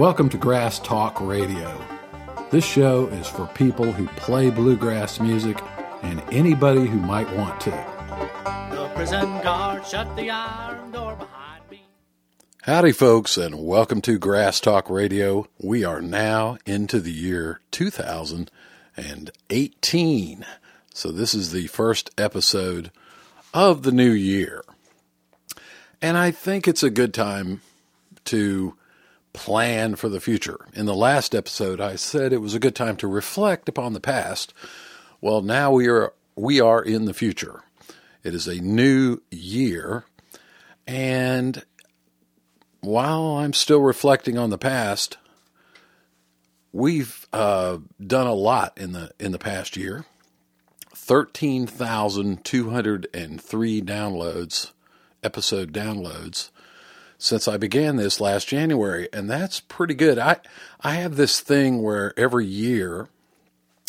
Welcome to Grass Talk Radio. This show is for people who play bluegrass music and anybody who might want to. The prison guard shut the iron door behind me. Howdy, folks, and welcome to Grass Talk Radio. We are now into the year 2018. So, this is the first episode of the new year. And I think it's a good time to plan for the future. In the last episode, I said it was a good time to reflect upon the past. Well, now we are we are in the future. It is a new year, and while I'm still reflecting on the past, we've uh, done a lot in the in the past year. Thirteen thousand two hundred and three downloads, episode downloads since I began this last January, and that's pretty good. I I have this thing where every year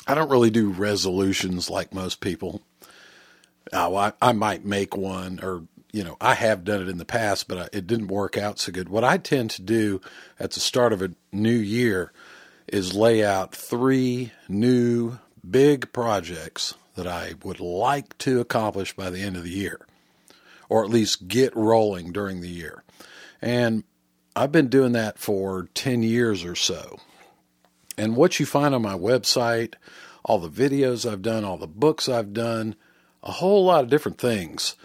I don't really do resolutions like most people. Oh, I, I might make one, or you know, I have done it in the past, but it didn't work out so good. What I tend to do at the start of a new year is lay out three new big projects that I would like to accomplish by the end of the year, or at least get rolling during the year. And I've been doing that for 10 years or so. And what you find on my website, all the videos I've done, all the books I've done, a whole lot of different things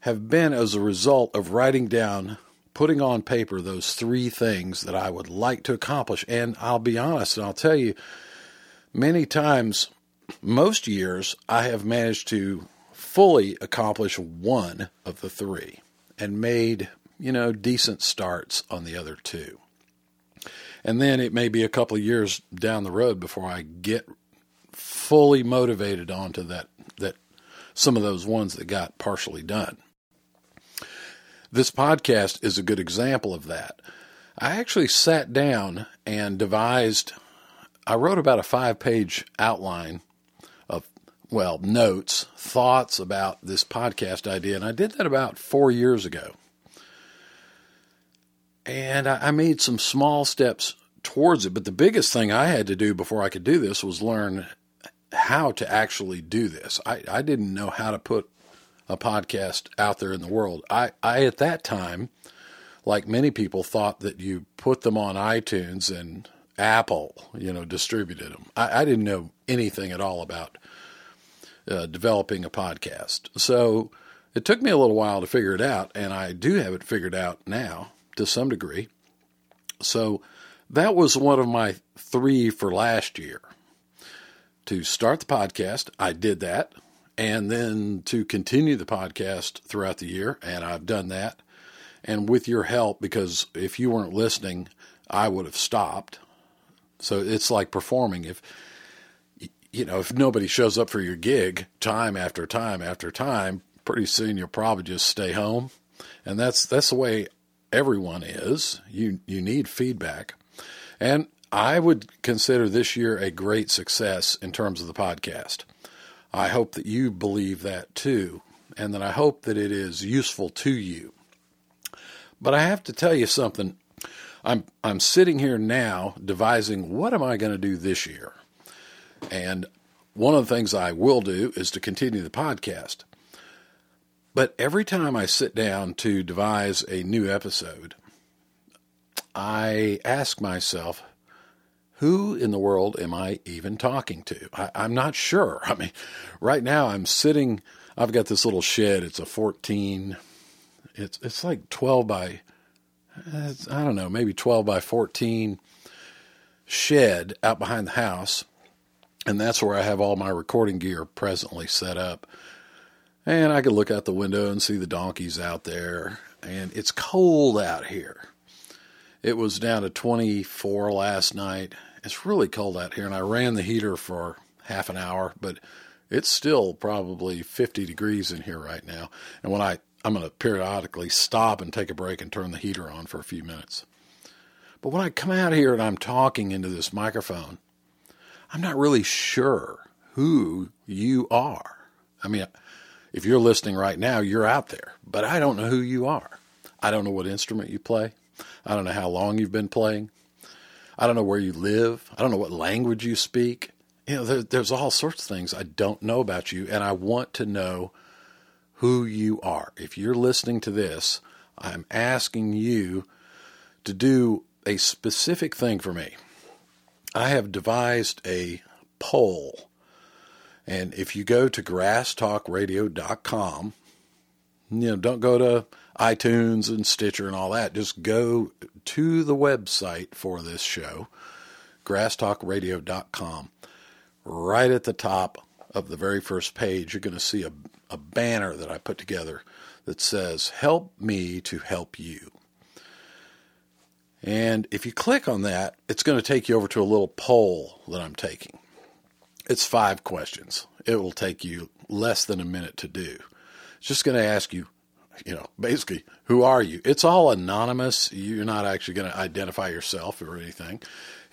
have been as a result of writing down, putting on paper those three things that I would like to accomplish. And I'll be honest, and I'll tell you, many times, most years, I have managed to fully accomplish one of the three and made you know, decent starts on the other two. And then it may be a couple of years down the road before I get fully motivated onto that that some of those ones that got partially done. This podcast is a good example of that. I actually sat down and devised I wrote about a 5-page outline of well, notes, thoughts about this podcast idea and I did that about 4 years ago. And I, made some small steps towards it. But the biggest thing I had to do before I could do this was learn how to actually do this. I, I didn't know how to put a podcast out there in the world. I, I, at that time, like many people, thought that you put them on iTunes and Apple, you know, distributed them. I, I didn't know anything at all about uh, developing a podcast. So it took me a little while to figure it out, and I do have it figured out now to some degree. So that was one of my three for last year. To start the podcast, I did that. And then to continue the podcast throughout the year, and I've done that. And with your help, because if you weren't listening, I would have stopped. So it's like performing. If you know, if nobody shows up for your gig time after time after time, pretty soon you'll probably just stay home. And that's that's the way everyone is. You you need feedback. And I would consider this year a great success in terms of the podcast. I hope that you believe that too, and that I hope that it is useful to you. But I have to tell you something. I'm I'm sitting here now devising what am I going to do this year? And one of the things I will do is to continue the podcast. But every time I sit down to devise a new episode, I ask myself, who in the world am I even talking to? I, am not sure. I mean, right now I'm sitting, I've got this little shed. It's a 14, it's, it's like 12 by, I don't know, maybe 12 by 14 shed out behind the house. And that's where I have all my recording gear presently set up. And I could look out the window and see the donkeys out there. And it's cold out here. It was down to 24 last night. It's really cold out here. And I ran the heater for half an hour, but it's still probably 50 degrees in here right now. And when I, I'm going to periodically stop and take a break and turn the heater on for a few minutes. But when I come out here and I'm talking into this microphone, I'm not really sure who you are. I mean, if you're listening right now, you're out there, but I don't know who you are. I don't know what instrument you play. I don't know how long you've been playing. I don't know where you live. I don't know what language you speak. You know, there, there's all sorts of things I don't know about you, and I want to know who you are. If you're listening to this, I'm asking you to do a specific thing for me. I have devised a poll. And if you go to grasstalkradio.com, you know, don't go to iTunes and Stitcher and all that. Just go to the website for this show, grasstalkradio.com. Right at the top of the very first page, you're going to see a, a banner that I put together that says, Help me to help you. And if you click on that, it's going to take you over to a little poll that I'm taking. It's five questions. It will take you less than a minute to do. It's just going to ask you, you know, basically, who are you? It's all anonymous. You're not actually going to identify yourself or anything.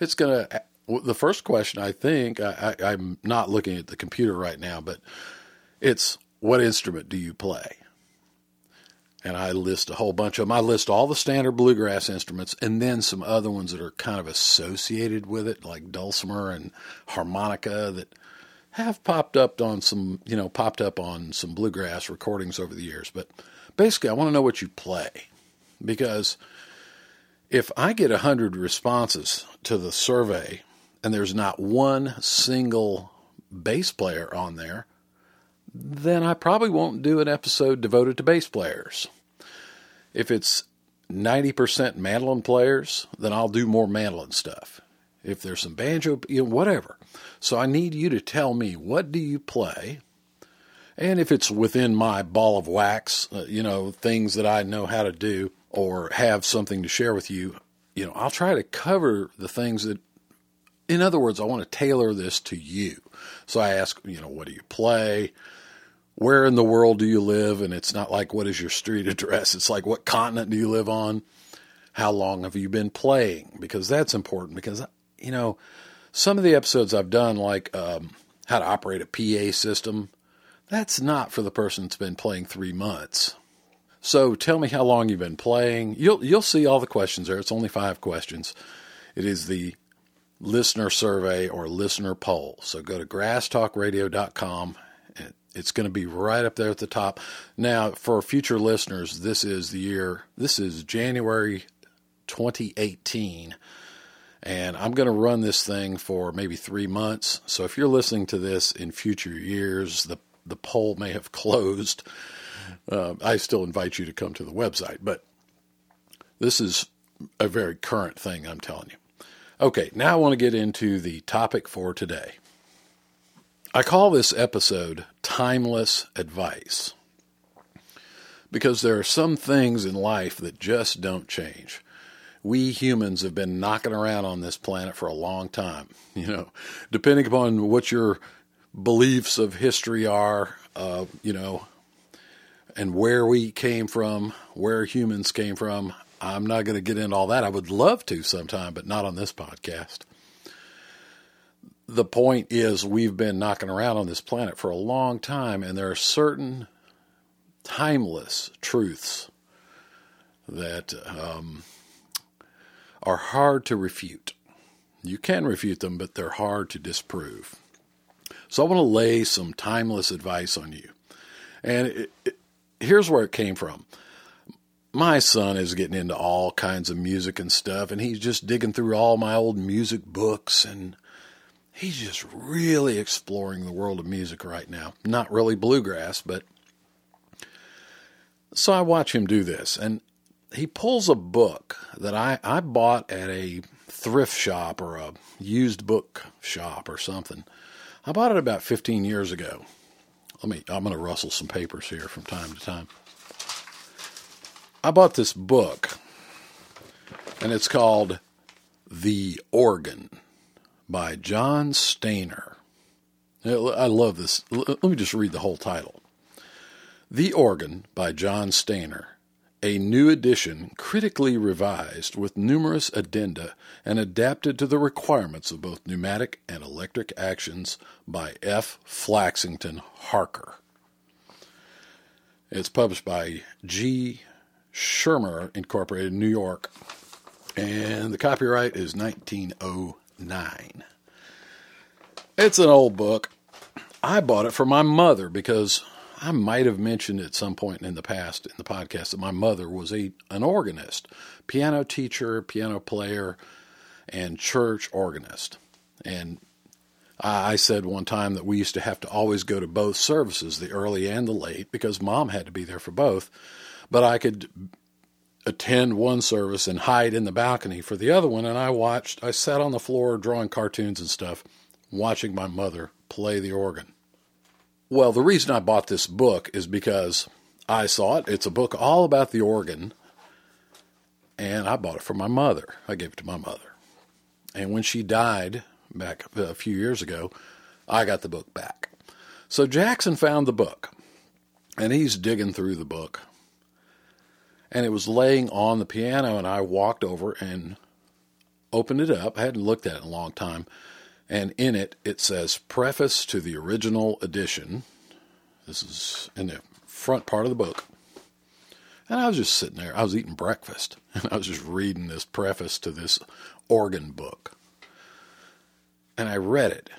It's going to, the first question, I think, I, I, I'm not looking at the computer right now, but it's what instrument do you play? And I list a whole bunch of them. I list all the standard bluegrass instruments and then some other ones that are kind of associated with it, like dulcimer and harmonica that have popped up on some, you know, popped up on some bluegrass recordings over the years. But basically, I want to know what you play because if I get a hundred responses to the survey and there's not one single bass player on there, then I probably won't do an episode devoted to bass players. If it's 90% mandolin players, then I'll do more mandolin stuff. If there's some banjo, you know, whatever. So I need you to tell me what do you play? And if it's within my ball of wax, uh, you know, things that I know how to do or have something to share with you, you know, I'll try to cover the things that in other words, I want to tailor this to you. So I ask, you know, what do you play? Where in the world do you live? And it's not like, what is your street address? It's like, what continent do you live on? How long have you been playing? Because that's important because, you know, some of the episodes I've done, like um, how to operate a PA system, that's not for the person that's been playing three months. So tell me how long you've been playing. You'll you'll see all the questions there. It's only five questions. It is the listener survey or listener poll. So go to grasstalkradio.com it's going to be right up there at the top. Now, for future listeners, this is the year, this is January 2018. And I'm going to run this thing for maybe three months. So if you're listening to this in future years, the, the poll may have closed. Uh, I still invite you to come to the website, but this is a very current thing I'm telling you. Okay, now I want to get into the topic for today. I call this episode Timeless Advice because there are some things in life that just don't change. We humans have been knocking around on this planet for a long time. You know, depending upon what your beliefs of history are, uh, you know, and where we came from, where humans came from. I'm not going to get into all that. I would love to sometime, but not on this podcast the point is we've been knocking around on this planet for a long time, and there are certain timeless truths that um, are hard to refute. You can refute them, but they're hard to disprove. So I want to lay some timeless advice on you. And it, it, here's where it came from. My son is getting into all kinds of music and stuff, and he's just digging through all my old music books and he's just really exploring the world of music right now. Not really bluegrass, but so I watch him do this, and he pulls a book that I, I bought at a thrift shop or a used book shop or something. I bought it about 15 years ago. Let me, I'm going to rustle some papers here from time to time. I bought this book, and it's called The Organ by John Stainer. I love this. Let me just read the whole title. The Organ by John Stainer, a new edition critically revised with numerous addenda and adapted to the requirements of both pneumatic and electric actions by F. Flaxington Harker. It's published by G. Schirmer Incorporated, New York, And the copyright is 1909. It's an old book. I bought it for my mother because I might have mentioned at some point in the past in the podcast that my mother was a an organist, piano teacher, piano player, and church organist. And I said one time that we used to have to always go to both services, the early and the late, because mom had to be there for both. But I could attend one service and hide in the balcony for the other one. And I watched, I sat on the floor drawing cartoons and stuff, watching my mother play the organ. Well, the reason I bought this book is because I saw it. It's a book all about the organ. And I bought it for my mother. I gave it to my mother. And when she died back a few years ago, I got the book back. So Jackson found the book and he's digging through the book. And it was laying on the piano, and I walked over and opened it up. I hadn't looked at it in a long time. And in it, it says Preface to the Original Edition. This is in the front part of the book. And I was just sitting there. I was eating breakfast, and I was just reading this preface to this organ book. And I read it.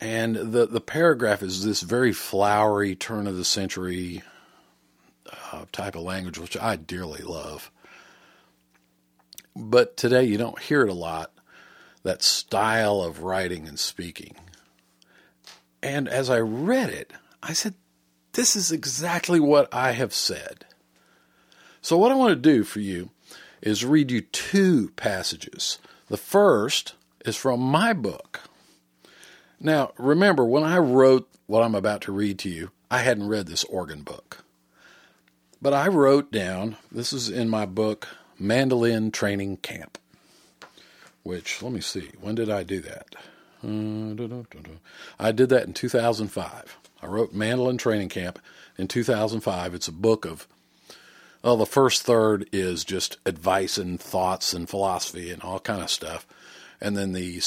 And the, the paragraph is this very flowery, turn of the century type of language, which I dearly love. But today you don't hear it a lot, that style of writing and speaking. And as I read it, I said, This is exactly what I have said. So, what I want to do for you is read you two passages. The first is from my book. Now, remember, when I wrote what I'm about to read to you, I hadn't read this organ book. But I wrote down, this is in my book, Mandolin Training Camp, which, let me see, when did I do that? Uh, I did that in 2005. I wrote Mandolin Training Camp in 2005. It's a book of, well, the first third is just advice and thoughts and philosophy and all kind of stuff. And then the,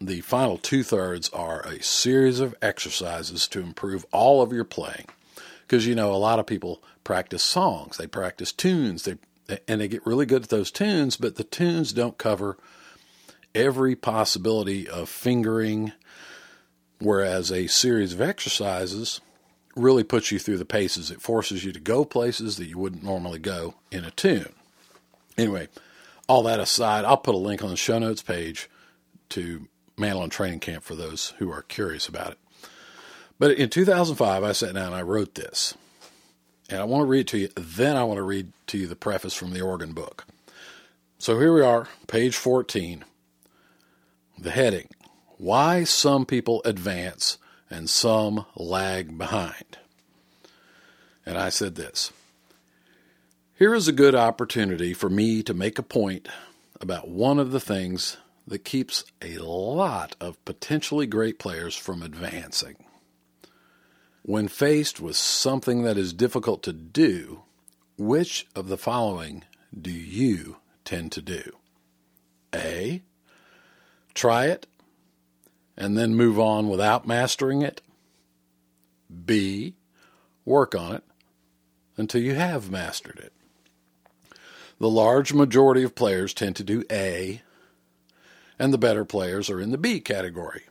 the final two thirds are a series of exercises to improve all of your playing. Because, you know, a lot of people practice songs, they practice tunes, they and they get really good at those tunes, but the tunes don't cover every possibility of fingering, whereas a series of exercises really puts you through the paces. It forces you to go places that you wouldn't normally go in a tune. Anyway, all that aside, I'll put a link on the show notes page to Mandolin Training Camp for those who are curious about it. But in 2005, I sat down and I wrote this and I want to read to you. Then I want to read to you the preface from the organ book. So here we are, page 14. The heading Why Some People Advance and Some Lag Behind. And I said this Here is a good opportunity for me to make a point about one of the things that keeps a lot of potentially great players from advancing. When faced with something that is difficult to do, which of the following do you tend to do? A. Try it and then move on without mastering it. B. Work on it until you have mastered it. The large majority of players tend to do A, and the better players are in the B category.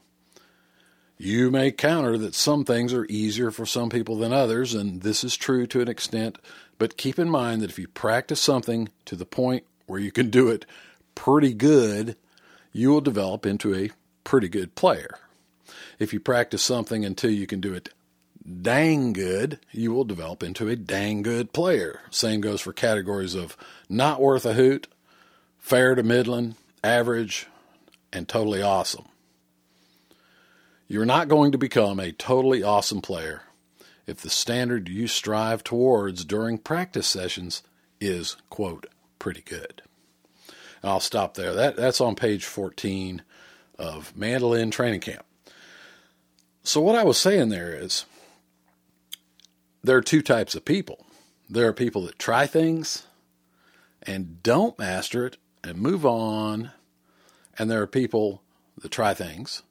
You may counter that some things are easier for some people than others, and this is true to an extent, but keep in mind that if you practice something to the point where you can do it pretty good, you will develop into a pretty good player. If you practice something until you can do it dang good, you will develop into a dang good player. Same goes for categories of not worth a hoot, fair to middling, average, and totally awesome. You're not going to become a totally awesome player if the standard you strive towards during practice sessions is, quote, pretty good. And I'll stop there. That, that's on page 14 of Mandolin Training Camp. So, what I was saying there is there are two types of people. There are people that try things and don't master it and move on. And there are people that try things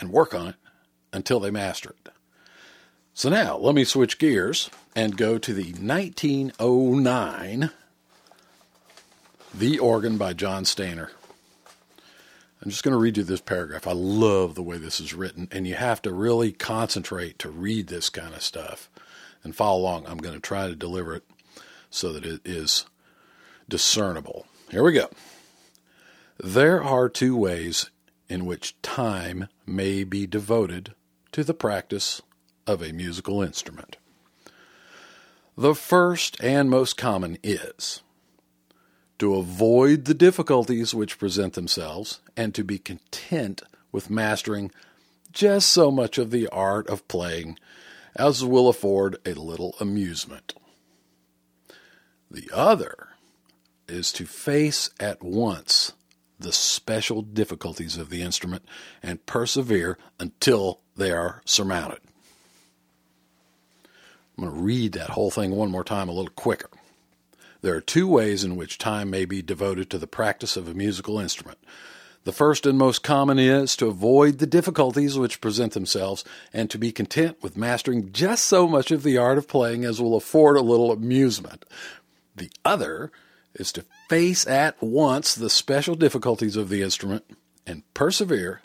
and work on it until they master it. So now let me switch gears and go to the 1909 The Organ by John Stainer. I'm just going to read you this paragraph. I love the way this is written, and you have to really concentrate to read this kind of stuff and follow along. I'm going to try to deliver it so that it is discernible. Here we go. There are two ways in which time may be devoted to the practice of a musical instrument. The first and most common is to avoid the difficulties which present themselves and to be content with mastering just so much of the art of playing as will afford a little amusement. The other is to face at once the special difficulties of the instrument and persevere until they are surmounted. I'm going to read that whole thing one more time a little quicker. There are two ways in which time may be devoted to the practice of a musical instrument. The first and most common is to avoid the difficulties which present themselves and to be content with mastering just so much of the art of playing as will afford a little amusement. The other is to face at once the special difficulties of the instrument and persevere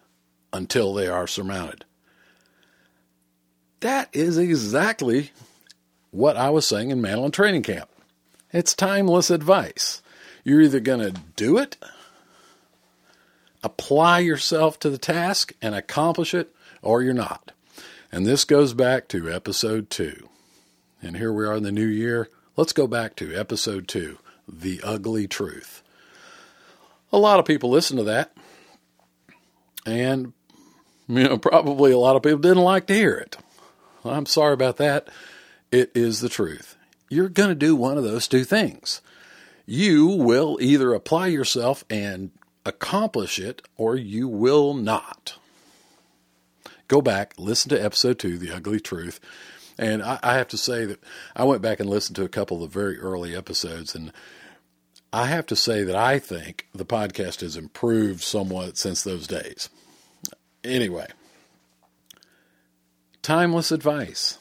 until they are surmounted. That is exactly what I was saying in Mandolin Training Camp. It's timeless advice. You're either going to do it, apply yourself to the task, and accomplish it, or you're not. And this goes back to episode two. And here we are in the new year. Let's go back to episode two The Ugly Truth. A lot of people listen to that, and you know, probably a lot of people didn't like to hear it. I'm sorry about that. It is the truth. You're going to do one of those two things. You will either apply yourself and accomplish it, or you will not. Go back, listen to episode two, The Ugly Truth. And I, I have to say that I went back and listened to a couple of the very early episodes, and I have to say that I think the podcast has improved somewhat since those days. Anyway, timeless advice.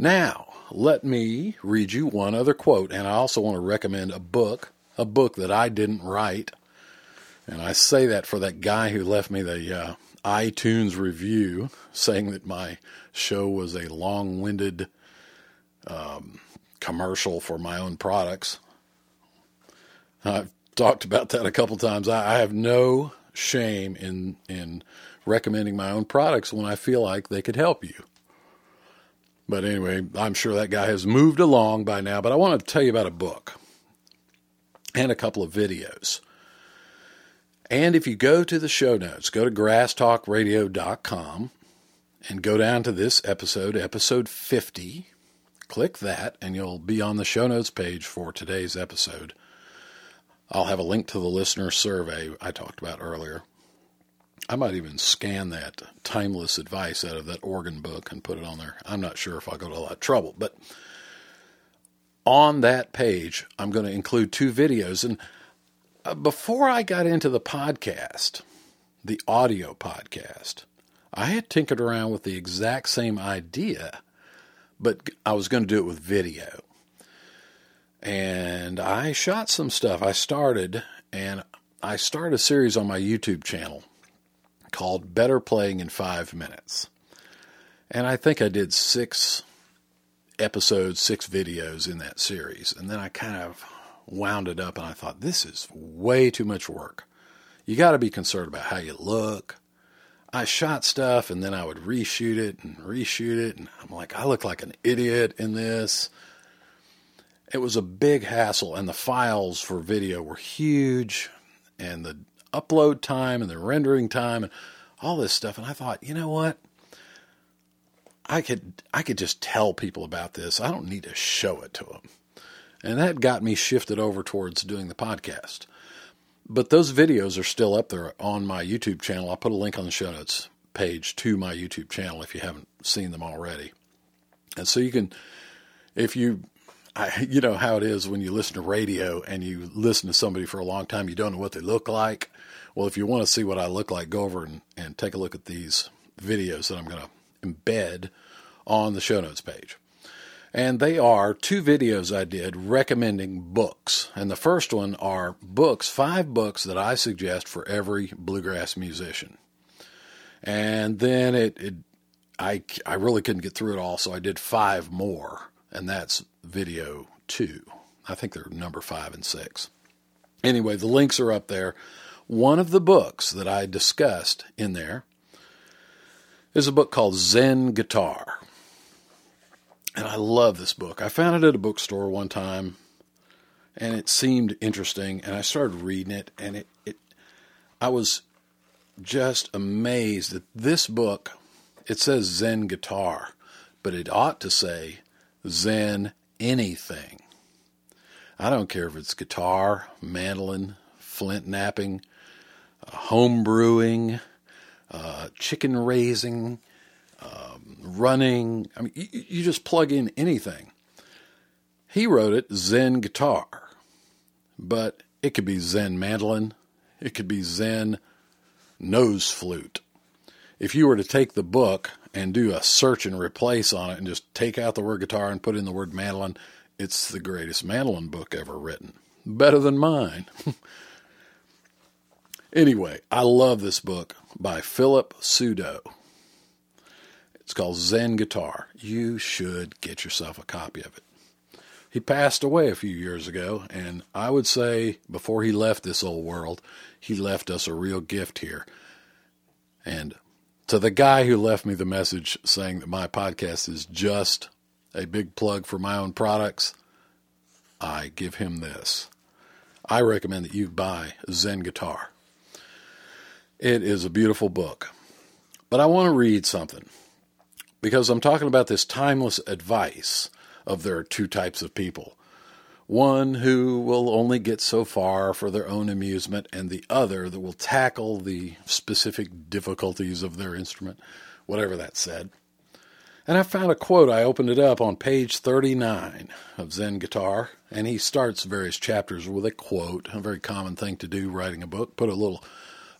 Now, let me read you one other quote, and I also want to recommend a book, a book that I didn't write. And I say that for that guy who left me the uh, iTunes review saying that my show was a long winded um, commercial for my own products. I've talked about that a couple times. I, I have no shame in, in recommending my own products when I feel like they could help you. But anyway, I'm sure that guy has moved along by now. But I want to tell you about a book and a couple of videos. And if you go to the show notes, go to grasstalkradio.com and go down to this episode, episode 50. Click that, and you'll be on the show notes page for today's episode. I'll have a link to the listener survey I talked about earlier. I might even scan that timeless advice out of that organ book and put it on there. I'm not sure if I'll go to a lot of trouble, but on that page, I'm going to include two videos. And uh, before I got into the podcast, the audio podcast, I had tinkered around with the exact same idea, but I was going to do it with video. And I shot some stuff. I started, and I started a series on my YouTube channel called Better Playing in Five Minutes. And I think I did six episodes, six videos in that series. And then I kind of wound it up and I thought, this is way too much work. You got to be concerned about how you look. I shot stuff and then I would reshoot it and reshoot it. And I'm like, I look like an idiot in this. It was a big hassle, and the files for video were huge, and the upload time and the rendering time and all this stuff. And I thought, you know what? I could I could just tell people about this. I don't need to show it to them. And that got me shifted over towards doing the podcast. But those videos are still up there on my YouTube channel. I'll put a link on the show notes page to my YouTube channel if you haven't seen them already. And so you can, if you, I, you know how it is when you listen to radio and you listen to somebody for a long time, you don't know what they look like. Well, if you want to see what I look like, go over and, and take a look at these videos that I'm going to embed on the show notes page. And they are two videos I did recommending books. And the first one are books, five books that I suggest for every bluegrass musician. And then it, it I, I really couldn't get through it all, so I did five more, and that's video two. I think they're number five and six. Anyway, the links are up there. One of the books that I discussed in there is a book called Zen Guitar. And I love this book. I found it at a bookstore one time and it seemed interesting and I started reading it and it, it I was just amazed that this book it says Zen guitar, but it ought to say Zen anything. I don't care if it's guitar, mandolin, flint knapping, uh, home brewing, uh, chicken raising, um, running. I mean, you, you just plug in anything. He wrote it Zen guitar, but it could be Zen mandolin, it could be Zen nose flute if you were to take the book and do a search and replace on it and just take out the word guitar and put in the word mandolin, it's the greatest mandolin book ever written. Better than mine. anyway, I love this book by Philip Sudo. It's called Zen Guitar. You should get yourself a copy of it. He passed away a few years ago, and I would say before he left this old world, he left us a real gift here. And to the guy who left me the message saying that my podcast is just a big plug for my own products, I give him this. I recommend that you buy Zen Guitar. It is a beautiful book. But I want to read something because I'm talking about this timeless advice of there are two types of people one who will only get so far for their own amusement, and the other that will tackle the specific difficulties of their instrument, whatever that said. And I found a quote. I opened it up on page 39 of Zen Guitar, and he starts various chapters with a quote, a very common thing to do writing a book. Put a little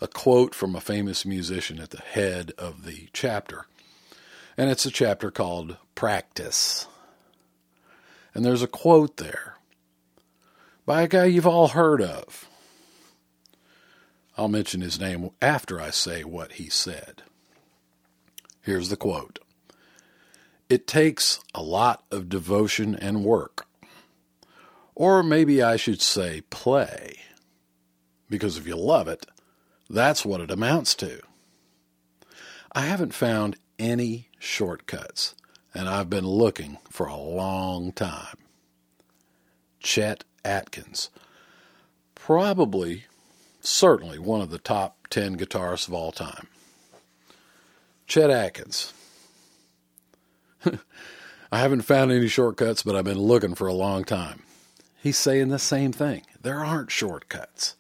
a quote from a famous musician at the head of the chapter. And it's a chapter called Practice. And there's a quote there by a guy you've all heard of. I'll mention his name after I say what he said. Here's the quote It takes a lot of devotion and work. Or maybe I should say play. Because if you love it, that's what it amounts to. I haven't found any shortcuts, and I've been looking for a long time. Chet Atkins. Probably, certainly one of the top 10 guitarists of all time. Chet Atkins. I haven't found any shortcuts, but I've been looking for a long time. He's saying the same thing. There aren't shortcuts.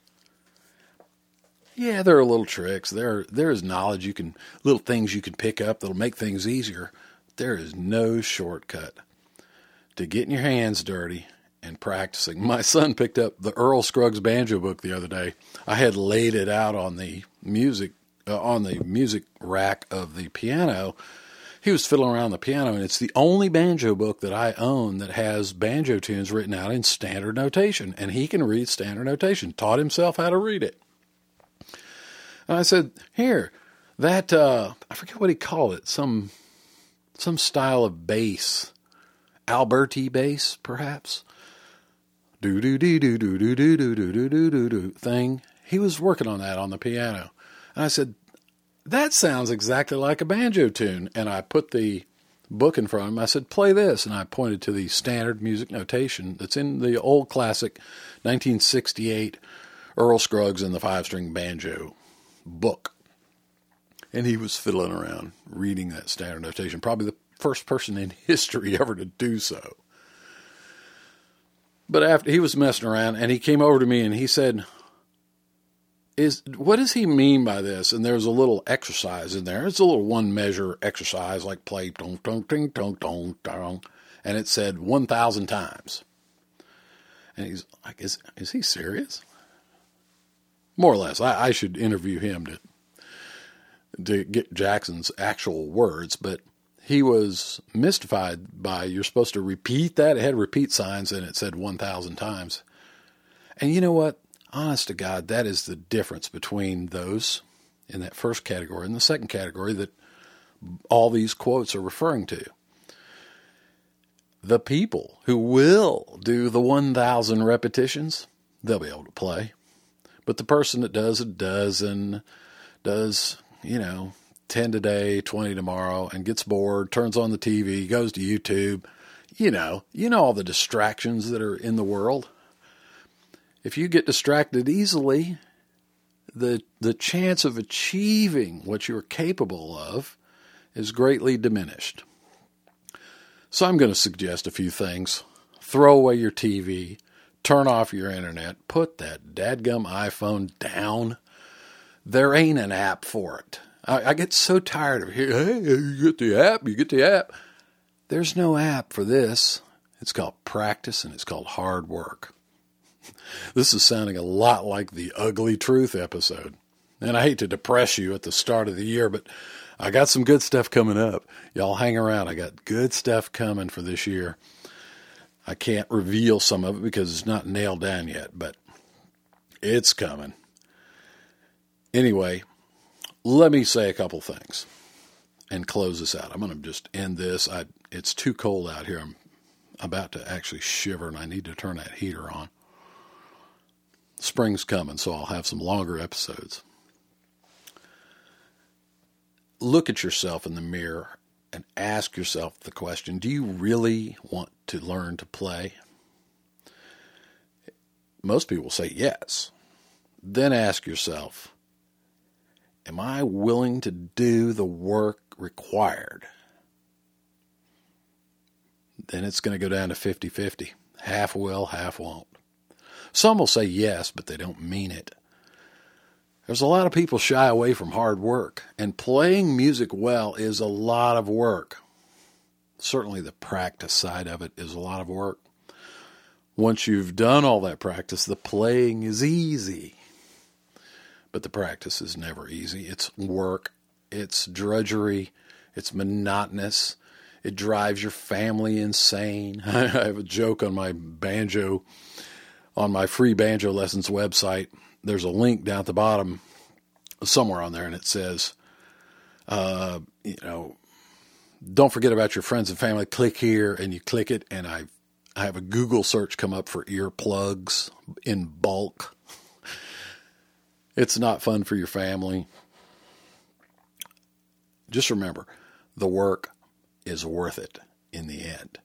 Yeah, there are little tricks. There, there is knowledge you can, little things you can pick up that'll make things easier. There is no shortcut to getting your hands dirty and practicing. My son picked up the Earl Scruggs banjo book the other day. I had laid it out on the music uh, on the music rack of the piano. He was fiddling around the piano, and it's the only banjo book that I own that has banjo tunes written out in standard notation, and he can read standard notation. Taught himself how to read it. And I said, "Here, that uh, I forget what he called it. Some some style of bass, Alberti bass, perhaps." Do do do do do do do do do do do do thing. He was working on that on the piano. And I said, That sounds exactly like a banjo tune. And I put the book in front of him. I said, Play this. And I pointed to the standard music notation that's in the old classic 1968 Earl Scruggs and the Five String Banjo book. And he was fiddling around reading that standard notation, probably the first person in history ever to do so. But after he was messing around and he came over to me and he said, is what does he mean by this? And there's a little exercise in there. It's a little one measure exercise like play dong dong ding dong dong dong, and it said one thousand times. And he's like, is is he serious? More or less. I, I should interview him to to get Jackson's actual words, but he was mystified by you're supposed to repeat that. It had repeat signs and it said 1,000 times. And you know what? Honest to God, that is the difference between those in that first category and the second category that all these quotes are referring to. The people who will do the 1,000 repetitions, they'll be able to play. But the person that does a dozen, does, you know, 10 today, 20 tomorrow, and gets bored, turns on the TV, goes to YouTube, you know, you know all the distractions that are in the world. If you get distracted easily, the the chance of achieving what you're capable of is greatly diminished. So I'm going to suggest a few things. Throw away your TV, turn off your internet, put that dadgum iPhone down. There ain't an app for it. I, I get so tired of hearing, hey, you get the app, you get the app. There's no app for this. It's called practice and it's called hard work. This is sounding a lot like the ugly truth episode. And I hate to depress you at the start of the year, but I got some good stuff coming up. Y'all hang around. I got good stuff coming for this year. I can't reveal some of it because it's not nailed down yet, but it's coming. Anyway, let me say a couple things and close this out. I'm going to just end this. I, it's too cold out here. I'm about to actually shiver and I need to turn that heater on. Spring's coming, so I'll have some longer episodes. Look at yourself in the mirror and ask yourself the question Do you really want to learn to play? Most people say yes. Then ask yourself Am I willing to do the work required? Then it's going to go down to 50 50. Half will, half won't. Some will say yes, but they don't mean it. There's a lot of people shy away from hard work, and playing music well is a lot of work. Certainly, the practice side of it is a lot of work. Once you've done all that practice, the playing is easy. But the practice is never easy. It's work, it's drudgery, it's monotonous, it drives your family insane. I have a joke on my banjo on my free banjo lessons website, there's a link down at the bottom somewhere on there, and it says, uh, you know, don't forget about your friends and family. Click here, and you click it, and I, I have a Google search come up for earplugs in bulk. It's not fun for your family. Just remember, the work is worth it in the end.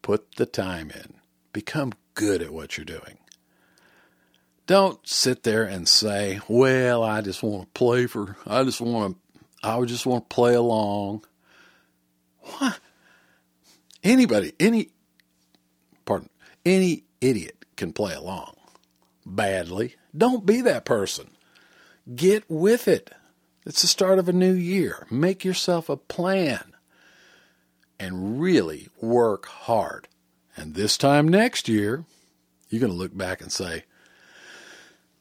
Put the time in. Become good at what you're doing. Don't sit there and say, "Well, I just want to play for I just want to I just want to play along." What? Anybody, any pardon, any idiot can play along badly. Don't be that person. Get with it. It's the start of a new year. Make yourself a plan and really work hard. And this time next year, you're going to look back and say,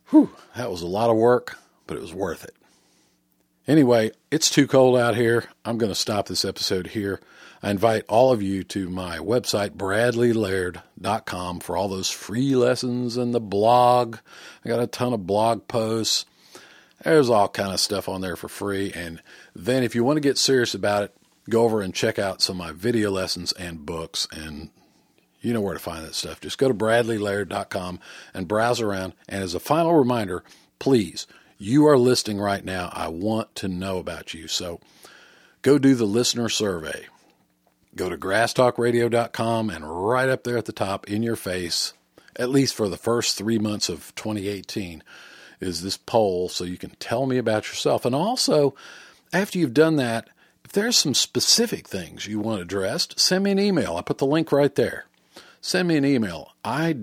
whew, that was a lot of work, but it was worth it. Anyway, it's too cold out here. I'm going to stop this episode here. I invite all of you to my website, bradleylaird.com, for all those free lessons and the blog. I got a ton of blog posts. There's all kind of stuff on there for free. And then if you want to get serious about it, go over and check out some of my video lessons and books and you know where to find that stuff. Just go to bradleylaird.com and browse around. And as a final reminder, please, you are listening right now. I want to know about you. So go do the listener survey. Go to grasstalkradio.com and right up there at the top in your face, at least for the first three months of 2018, is this poll so you can tell me about yourself. And also, after you've done that, if there's some specific things you want addressed, send me an email. I put the link right there send me an email. I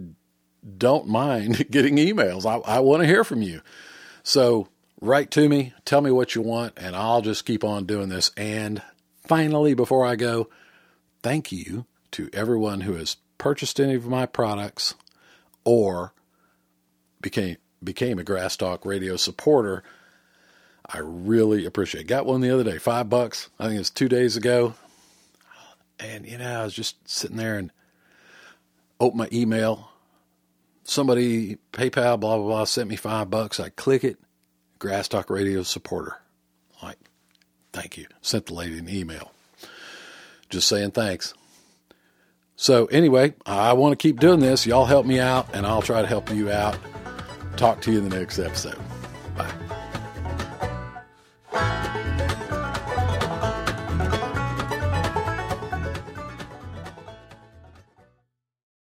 don't mind getting emails. I, I want to hear from you. So write to me, tell me what you want, and I'll just keep on doing this. And finally, before I go, thank you to everyone who has purchased any of my products or became became a Grass Talk Radio supporter. I really appreciate it. Got one the other day, five bucks. I think it's two days ago. And, you know, I was just sitting there and opened my email. Somebody, PayPal, blah, blah, blah, sent me five bucks. I click it. Grass Talk Radio supporter. Like, thank you. Sent the lady an email. Just saying thanks. So, anyway, I want to keep doing this. Y'all help me out, and I'll try to help you out. Talk to you in the next episode.